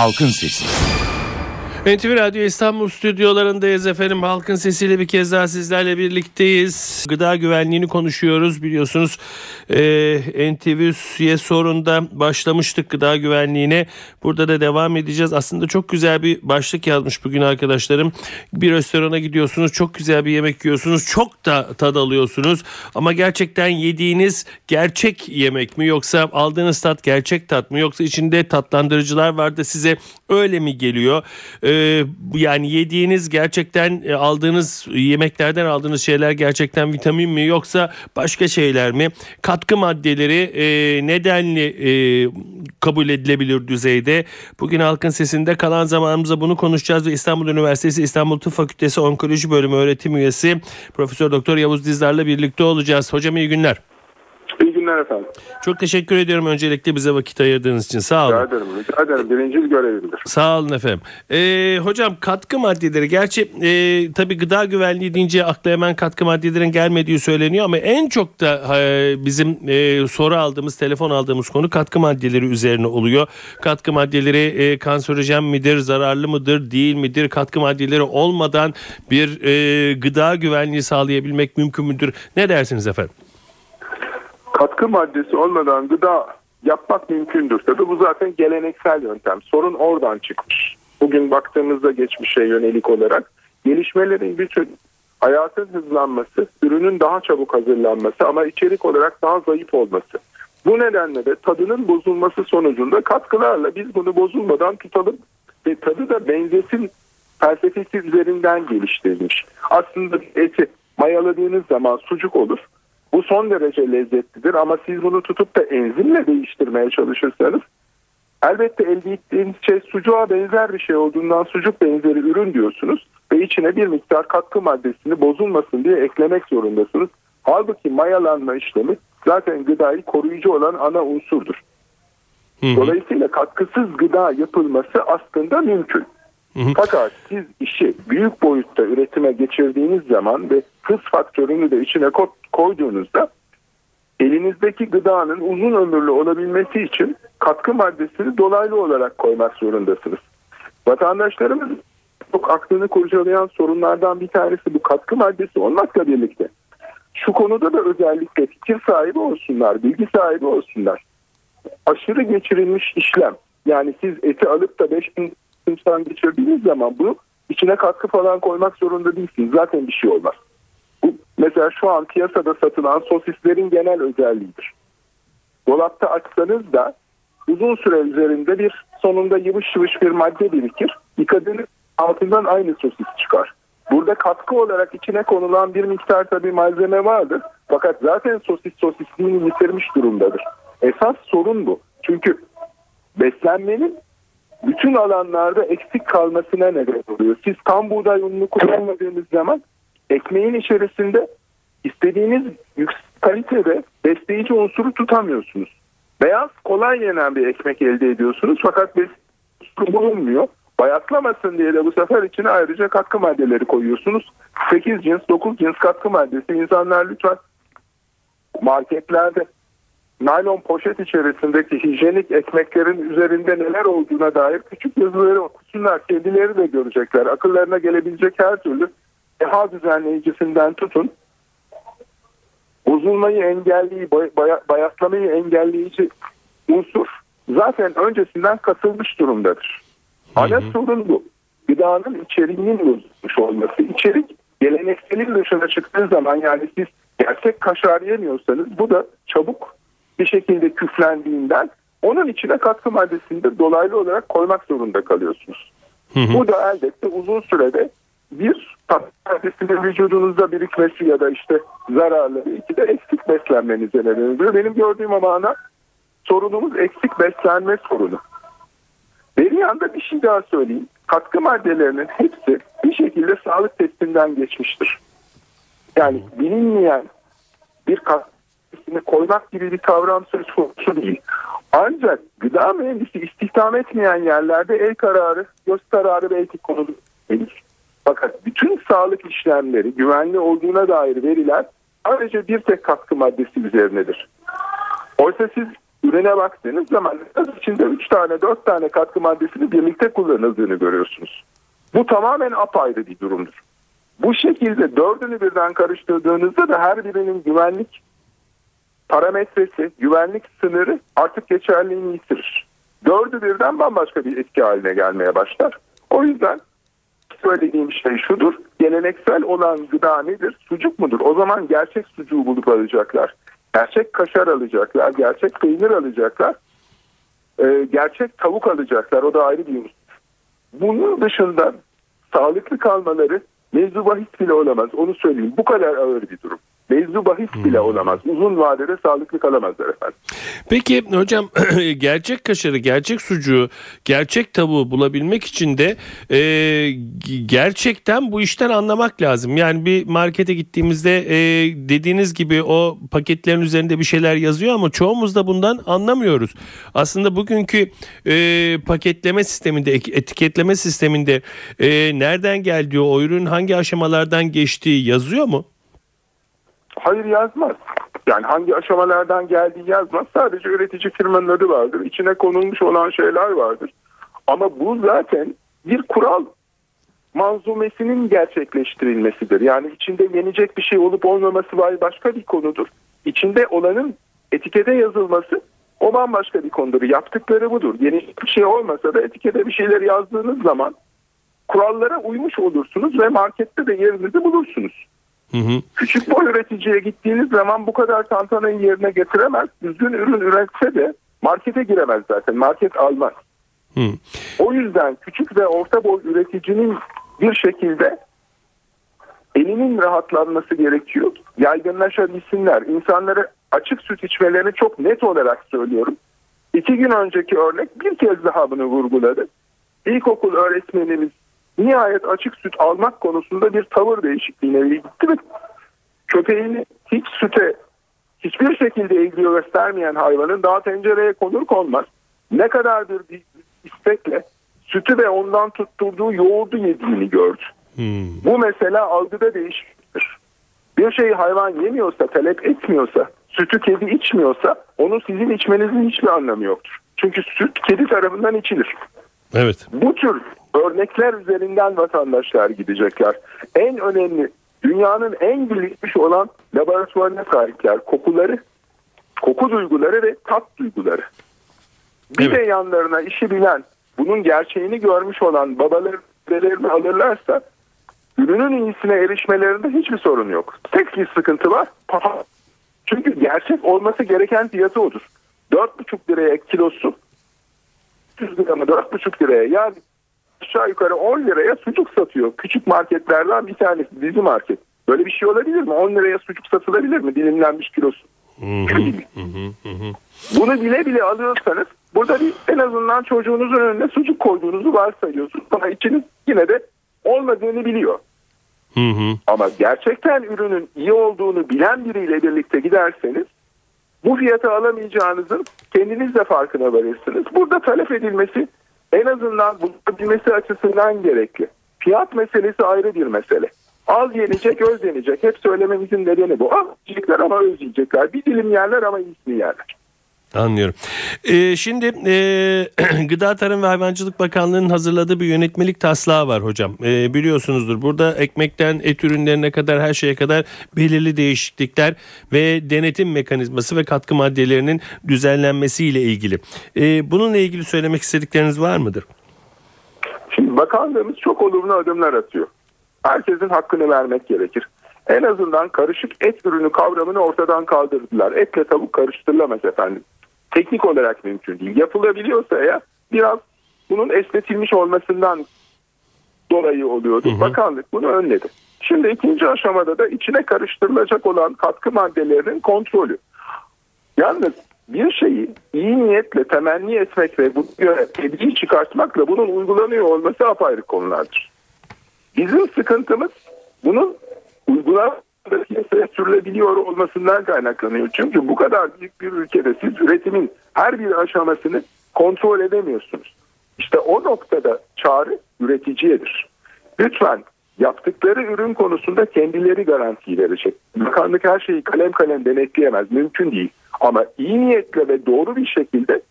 Halkın Sesi. NTV Radyo İstanbul stüdyolarındayız efendim. Halkın sesiyle bir kez daha sizlerle birlikteyiz. Gıda güvenliğini konuşuyoruz biliyorsunuz. Ee, NTV'ye sorunda başlamıştık gıda güvenliğine. Burada da devam edeceğiz. Aslında çok güzel bir başlık yazmış bugün arkadaşlarım. Bir restorana gidiyorsunuz, çok güzel bir yemek yiyorsunuz, çok da tad alıyorsunuz. Ama gerçekten yediğiniz gerçek yemek mi yoksa aldığınız tat gerçek tat mı yoksa içinde tatlandırıcılar var da size öyle mi geliyor? Ee, yani yediğiniz gerçekten e, aldığınız yemeklerden aldığınız şeyler gerçekten vitamin mi yoksa başka şeyler mi? Katkı maddeleri e, nedenli e, kabul edilebilir düzeyde? Bugün Halkın Sesi'nde kalan zamanımızda bunu konuşacağız ve İstanbul Üniversitesi İstanbul Tıp Fakültesi Onkoloji Bölümü öğretim üyesi Profesör Doktor Yavuz Dizdar'la birlikte olacağız. Hocam iyi günler. Günler efendim. Çok teşekkür ediyorum öncelikle bize vakit ayırdığınız için. Sağ olun. Rica ederim. Rica ederim. Birinci görevimdir. Sağ olun efendim. Ee, hocam katkı maddeleri gerçi e, tabii gıda güvenliği deyince akla hemen katkı maddelerin gelmediği söyleniyor ama en çok da e, bizim e, soru aldığımız, telefon aldığımız konu katkı maddeleri üzerine oluyor. Katkı maddeleri e, kanserojen midir, zararlı mıdır, değil midir? Katkı maddeleri olmadan bir e, gıda güvenliği sağlayabilmek mümkün müdür? Ne dersiniz efendim? Katkı maddesi olmadan gıda yapmak mümkündür. Tabii bu zaten geleneksel yöntem. Sorun oradan çıkmış. Bugün baktığımızda geçmişe yönelik olarak gelişmelerin bütün hayatın hızlanması, ürünün daha çabuk hazırlanması ama içerik olarak daha zayıf olması. Bu nedenle de tadının bozulması sonucunda katkılarla biz bunu bozulmadan tutalım ve tadı da benzesin felsefesi üzerinden geliştirilmiş. Aslında eti mayaladığınız zaman sucuk olur. Bu son derece lezzetlidir ama siz bunu tutup da enzimle değiştirmeye çalışırsanız elbette elde ettiğiniz şey sucuğa benzer bir şey olduğundan sucuk benzeri ürün diyorsunuz ve içine bir miktar katkı maddesini bozulmasın diye eklemek zorundasınız. Halbuki mayalanma işlemi zaten gıdayı koruyucu olan ana unsurdur. Dolayısıyla katkısız gıda yapılması aslında mümkün. Fakat siz işi büyük boyutta üretime geçirdiğiniz zaman ve hız faktörünü de içine koyduğunuzda elinizdeki gıdanın uzun ömürlü olabilmesi için katkı maddesini dolaylı olarak koymak zorundasınız. Vatandaşlarımız çok aklını kurcalayan sorunlardan bir tanesi bu katkı maddesi olmakla birlikte. Şu konuda da özellikle fikir sahibi olsunlar, bilgi sahibi olsunlar. Aşırı geçirilmiş işlem yani siz eti alıp da 5000 sınıftan geçirdiğiniz zaman bunu içine katkı falan koymak zorunda değilsiniz. Zaten bir şey olmaz. Mesela şu an piyasada satılan sosislerin genel özelliğidir. Dolapta açsanız da uzun süre üzerinde bir sonunda yıvış yıvış bir madde birikir. Yıkadığınız altından aynı sosis çıkar. Burada katkı olarak içine konulan bir miktar tabii malzeme vardır. Fakat zaten sosis sosisliğini yitirmiş durumdadır. Esas sorun bu. Çünkü beslenmenin bütün alanlarda eksik kalmasına neden oluyor. Siz tam buğday ununu kullanmadığınız zaman ekmeğin içerisinde istediğiniz kalitede besleyici unsuru tutamıyorsunuz. Beyaz kolay yenen bir ekmek elde ediyorsunuz fakat besleyici bulunmuyor. Bayatlamasın diye de bu sefer içine ayrıca katkı maddeleri koyuyorsunuz. 8 cins 9 cins katkı maddesi insanlar lütfen marketlerde naylon poşet içerisindeki hijyenik ekmeklerin üzerinde neler olduğuna dair küçük yazıları okusunlar. Kendileri de görecekler. Akıllarına gelebilecek her türlü deha düzenleyicisinden tutun. Bozulmayı engelleyici, bayatlamayı engelleyici unsur zaten öncesinden katılmış durumdadır. Ana sorun bu. Gıdanın içeriğinin bozulmuş olması. İçerik gelenekselin dışına çıktığı zaman yani siz gerçek kaşar yemiyorsanız bu da çabuk bir şekilde küflendiğinden onun içine katkı maddesini de dolaylı olarak koymak zorunda kalıyorsunuz. Hı hı. Bu da elbette uzun sürede bir katkı maddesinin vücudunuzda birikmesi ya da işte zararlı iki de eksik beslenmenize neden oluyor. Benim gördüğüm ama ana sorunumuz eksik beslenme sorunu. Bir yanda bir şey daha söyleyeyim. Katkı maddelerinin hepsi bir şekilde sağlık testinden geçmiştir. Yani bilinmeyen bir katkı maddesini koymak gibi bir kavram söz konusu değil. Ancak gıda mühendisi istihdam etmeyen yerlerde el kararı, göz kararı belki konulur. Fakat bütün sağlık işlemleri güvenli olduğuna dair veriler sadece bir tek katkı maddesi üzerinedir. Oysa siz ürüne baktığınız zaman içinde 3 tane 4 tane katkı maddesini birlikte kullanıldığını görüyorsunuz. Bu tamamen apayrı bir durumdur. Bu şekilde dördünü birden karıştırdığınızda da her birinin güvenlik parametresi, güvenlik sınırı artık geçerliğini yitirir. Dördü birden bambaşka bir etki haline gelmeye başlar. O yüzden söylediğim şey şudur. Geleneksel olan gıda nedir? Sucuk mudur? O zaman gerçek sucuğu bulup alacaklar. Gerçek kaşar alacaklar. Gerçek peynir alacaklar. Ee, gerçek tavuk alacaklar. O da ayrı bir husus. Bunun dışında sağlıklı kalmaları mevzu bahis bile olamaz. Onu söyleyeyim. Bu kadar ağır bir durum. Mevzu bahis bile hmm. olamaz. Uzun vadede sağlıklı kalamazlar efendim. Peki hocam gerçek kaşarı, gerçek sucuğu, gerçek tavuğu bulabilmek için de e, gerçekten bu işten anlamak lazım. Yani bir markete gittiğimizde e, dediğiniz gibi o paketlerin üzerinde bir şeyler yazıyor ama çoğumuz da bundan anlamıyoruz. Aslında bugünkü e, paketleme sisteminde, etiketleme sisteminde e, nereden geldiği, o ürün hangi aşamalardan geçtiği yazıyor mu? Hayır yazmaz. Yani hangi aşamalardan geldiği yazmaz. Sadece üretici firmanın adı vardır. İçine konulmuş olan şeyler vardır. Ama bu zaten bir kural manzumesinin gerçekleştirilmesidir. Yani içinde yenecek bir şey olup olmaması var başka bir konudur. İçinde olanın etikete yazılması o bambaşka bir konudur. Yaptıkları budur. Yeni bir şey olmasa da etikete bir şeyler yazdığınız zaman kurallara uymuş olursunuz ve markette de yerinizi bulursunuz. Hı hı. Küçük boy üreticiye gittiğiniz zaman bu kadar tantanayı yerine getiremez. Düzgün ürün üretse de markete giremez zaten. Market almaz. Hı. O yüzden küçük ve orta boy üreticinin bir şekilde elinin rahatlanması gerekiyor. Yaygınlaşabilsinler. İnsanları açık süt içmelerini çok net olarak söylüyorum. İki gün önceki örnek bir kez daha bunu vurguladı. İlkokul öğretmenimiz nihayet açık süt almak konusunda bir tavır değişikliğine gitti ve köpeğini hiç süte hiçbir şekilde ilgi göstermeyen hayvanın daha tencereye konur konmaz ne kadar bir istekle sütü ve ondan tutturduğu yoğurdu yediğini gördü. Hmm. Bu mesela algıda değişikliktir. Bir şeyi hayvan yemiyorsa, talep etmiyorsa, sütü kedi içmiyorsa onu sizin içmenizin hiçbir anlamı yoktur. Çünkü süt kedi tarafından içilir. Evet. Bu tür örnekler üzerinden vatandaşlar gidecekler. En önemli dünyanın en gelişmiş olan laboratuvarına sahipler. Kokuları, koku duyguları ve tat duyguları. Bir evet. de yanlarına işi bilen, bunun gerçeğini görmüş olan babaları dedelerini alırlarsa ürünün iyisine erişmelerinde hiçbir sorun yok. Tek bir sıkıntı var. Pahalı. Çünkü gerçek olması gereken fiyatı odur. 4,5 liraya kilosu 300 lira mı 4,5 liraya yani aşağı yukarı 10 liraya sucuk satıyor. Küçük marketlerden bir tanesi dizi market. Böyle bir şey olabilir mi? 10 liraya sucuk satılabilir mi? Dilimlenmiş kilosu. Bunu bile bile alıyorsanız burada bir en azından çocuğunuzun önüne sucuk koyduğunuzu varsayıyorsunuz. Ama içiniz yine de olmadığını biliyor. Hı hı. Ama gerçekten ürünün iyi olduğunu bilen biriyle birlikte giderseniz bu fiyata alamayacağınızın kendiniz de farkına varırsınız. Burada talep edilmesi en azından bulabilmesi açısından gerekli. Fiyat meselesi ayrı bir mesele. Az yenecek, öz yenecek. Hep söylememizin nedeni bu. Az yiyecekler ama öz yiyecekler. Bir dilim yerler ama iyisini yerler. Anlıyorum. Ee, şimdi e, Gıda Tarım ve Hayvancılık Bakanlığı'nın hazırladığı bir yönetmelik taslağı var hocam. E, biliyorsunuzdur burada ekmekten et ürünlerine kadar her şeye kadar belirli değişiklikler ve denetim mekanizması ve katkı maddelerinin düzenlenmesiyle ilgili. E, bununla ilgili söylemek istedikleriniz var mıdır? Bakanlığımız çok olumlu adımlar atıyor. Herkesin hakkını vermek gerekir. En azından karışık et ürünü kavramını ortadan kaldırdılar. Etle tavuk karıştırılamaz efendim teknik olarak mümkün değil. Yapılabiliyorsa eğer biraz bunun esnetilmiş olmasından dolayı oluyordu. Hı hı. Bakanlık bunu önledi. Şimdi ikinci aşamada da içine karıştırılacak olan katkı maddelerinin kontrolü. Yalnız bir şeyi iyi niyetle temenni etmek ve bunu göre çıkartmakla bunun uygulanıyor olması apayrı konulardır. Bizim sıkıntımız bunun uygulanması piyasaya sürülebiliyor olmasından kaynaklanıyor. Çünkü bu kadar büyük bir ülkede siz üretimin her bir aşamasını kontrol edemiyorsunuz. İşte o noktada çağrı üreticiyedir. Lütfen yaptıkları ürün konusunda kendileri garanti verecek. Bakanlık her şeyi kalem kalem denetleyemez. Mümkün değil. Ama iyi niyetle ve doğru bir şekilde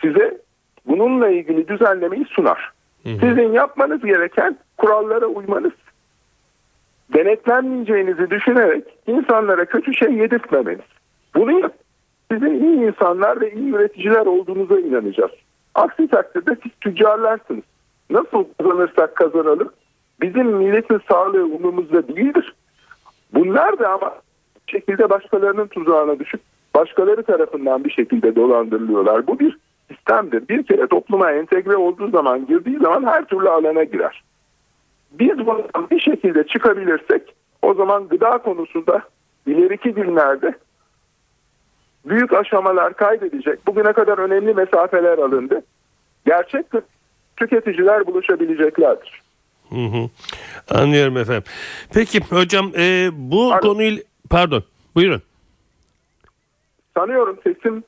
size bununla ilgili düzenlemeyi sunar. Hı hı. Sizin yapmanız gereken kurallara uymanız. Denetlenmeyeceğinizi düşünerek insanlara kötü şey yedirtmemeniz. Bunu yap. Sizin iyi insanlar ve iyi üreticiler olduğunuza inanacağız. Aksi takdirde siz tüccarlarsınız. Nasıl kazanırsak kazanalım bizim milletin sağlığı umurumuzda değildir. Bunlar da ama şekilde başkalarının tuzağına düşüp başkaları tarafından bir şekilde dolandırılıyorlar. Bu bir sistemdir. Bir kere topluma entegre olduğu zaman, girdiği zaman her türlü alana girer. Biz bundan bir şekilde çıkabilirsek o zaman gıda konusunda ileriki günlerde büyük aşamalar kaydedecek. Bugüne kadar önemli mesafeler alındı. Gerçek tüketiciler buluşabileceklerdir. Hı hı. Anlıyorum efendim. Peki hocam e, bu pardon. konuyla pardon buyurun. Sanıyorum sesim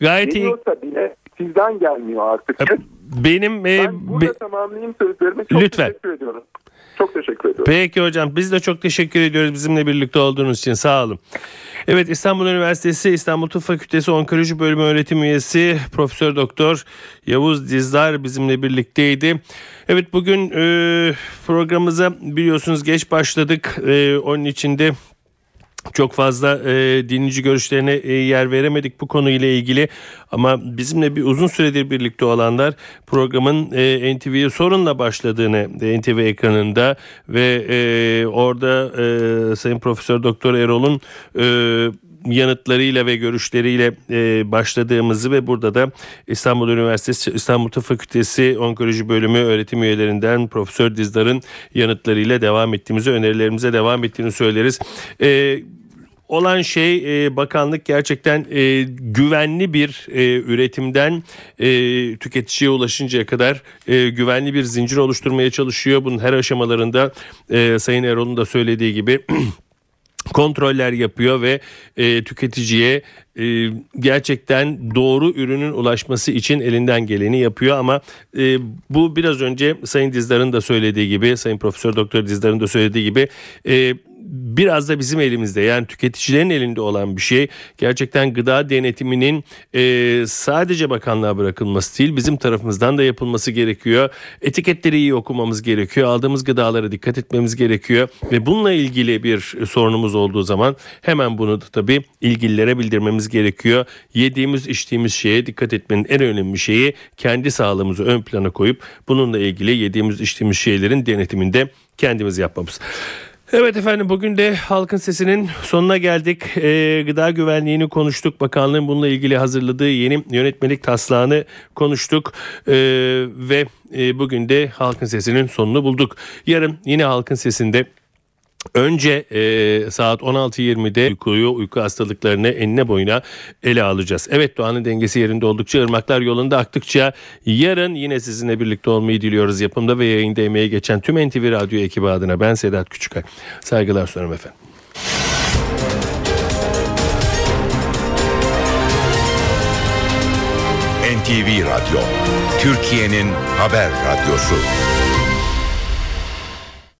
gayet iyi. bile sizden gelmiyor artık. E, benim e, ben burada be, tamamlayayım sözlerimi. Çok lütfen. teşekkür ediyorum. Çok teşekkür ediyorum. Peki hocam biz de çok teşekkür ediyoruz bizimle birlikte olduğunuz için sağ olun. Evet İstanbul Üniversitesi İstanbul Tıp Fakültesi Onkoloji Bölümü öğretim üyesi Profesör Doktor Yavuz Dizdar bizimle birlikteydi. Evet bugün e, programımıza biliyorsunuz geç başladık. E, onun içinde çok fazla e, dinleyici görüşlerine e, yer veremedik bu konuyla ilgili. Ama bizimle bir uzun süredir birlikte olanlar programın e, NTV'ye sorunla başladığını e, NTV ekranında ve e, orada e, Sayın Profesör Doktor Erol'un e, yanıtlarıyla ve görüşleriyle e, başladığımızı ve burada da İstanbul Üniversitesi İstanbul Tıp Fakültesi Onkoloji Bölümü öğretim üyelerinden Profesör Dizdar'ın yanıtlarıyla devam ettiğimizi, önerilerimize devam ettiğini söyleriz. E, olan şey e, bakanlık gerçekten e, güvenli bir e, üretimden e, tüketiciye ulaşıncaya kadar e, güvenli bir zincir oluşturmaya çalışıyor. Bunun her aşamalarında e, Sayın Erol'un da söylediği gibi kontroller yapıyor ve e, tüketiciye e, gerçekten doğru ürünün ulaşması için elinden geleni yapıyor. Ama e, bu biraz önce Sayın Dizdar'ın da söylediği gibi Sayın Profesör Doktor Dizdar'ın da söylediği gibi e, biraz da bizim elimizde yani tüketicilerin elinde olan bir şey. Gerçekten gıda denetiminin e, sadece bakanlığa bırakılması değil bizim tarafımızdan da yapılması gerekiyor. Etiketleri iyi okumamız gerekiyor. Aldığımız gıdalara dikkat etmemiz gerekiyor ve bununla ilgili bir sorunumuz olduğu zaman hemen bunu da tabii ilgililere bildirmemiz gerekiyor. Yediğimiz içtiğimiz şeye dikkat etmenin en önemli şeyi kendi sağlığımızı ön plana koyup bununla ilgili yediğimiz içtiğimiz şeylerin denetiminde kendimiz yapmamız. Evet efendim bugün de halkın sesinin sonuna geldik. Ee, gıda güvenliğini konuştuk. Bakanlığın bununla ilgili hazırladığı yeni yönetmelik taslağını konuştuk. Ee, ve e, bugün de halkın sesinin sonunu bulduk. Yarın yine halkın sesinde Önce e, saat 16.20'de uykuyu, uyku hastalıklarını enine boyuna ele alacağız. Evet doğanın dengesi yerinde oldukça, ırmaklar yolunda aktıkça yarın yine sizinle birlikte olmayı diliyoruz. Yapımda ve yayında emeğe geçen tüm NTV Radyo ekibi adına ben Sedat Küçükay. Saygılar sunarım efendim. NTV Radyo, Türkiye'nin haber radyosu.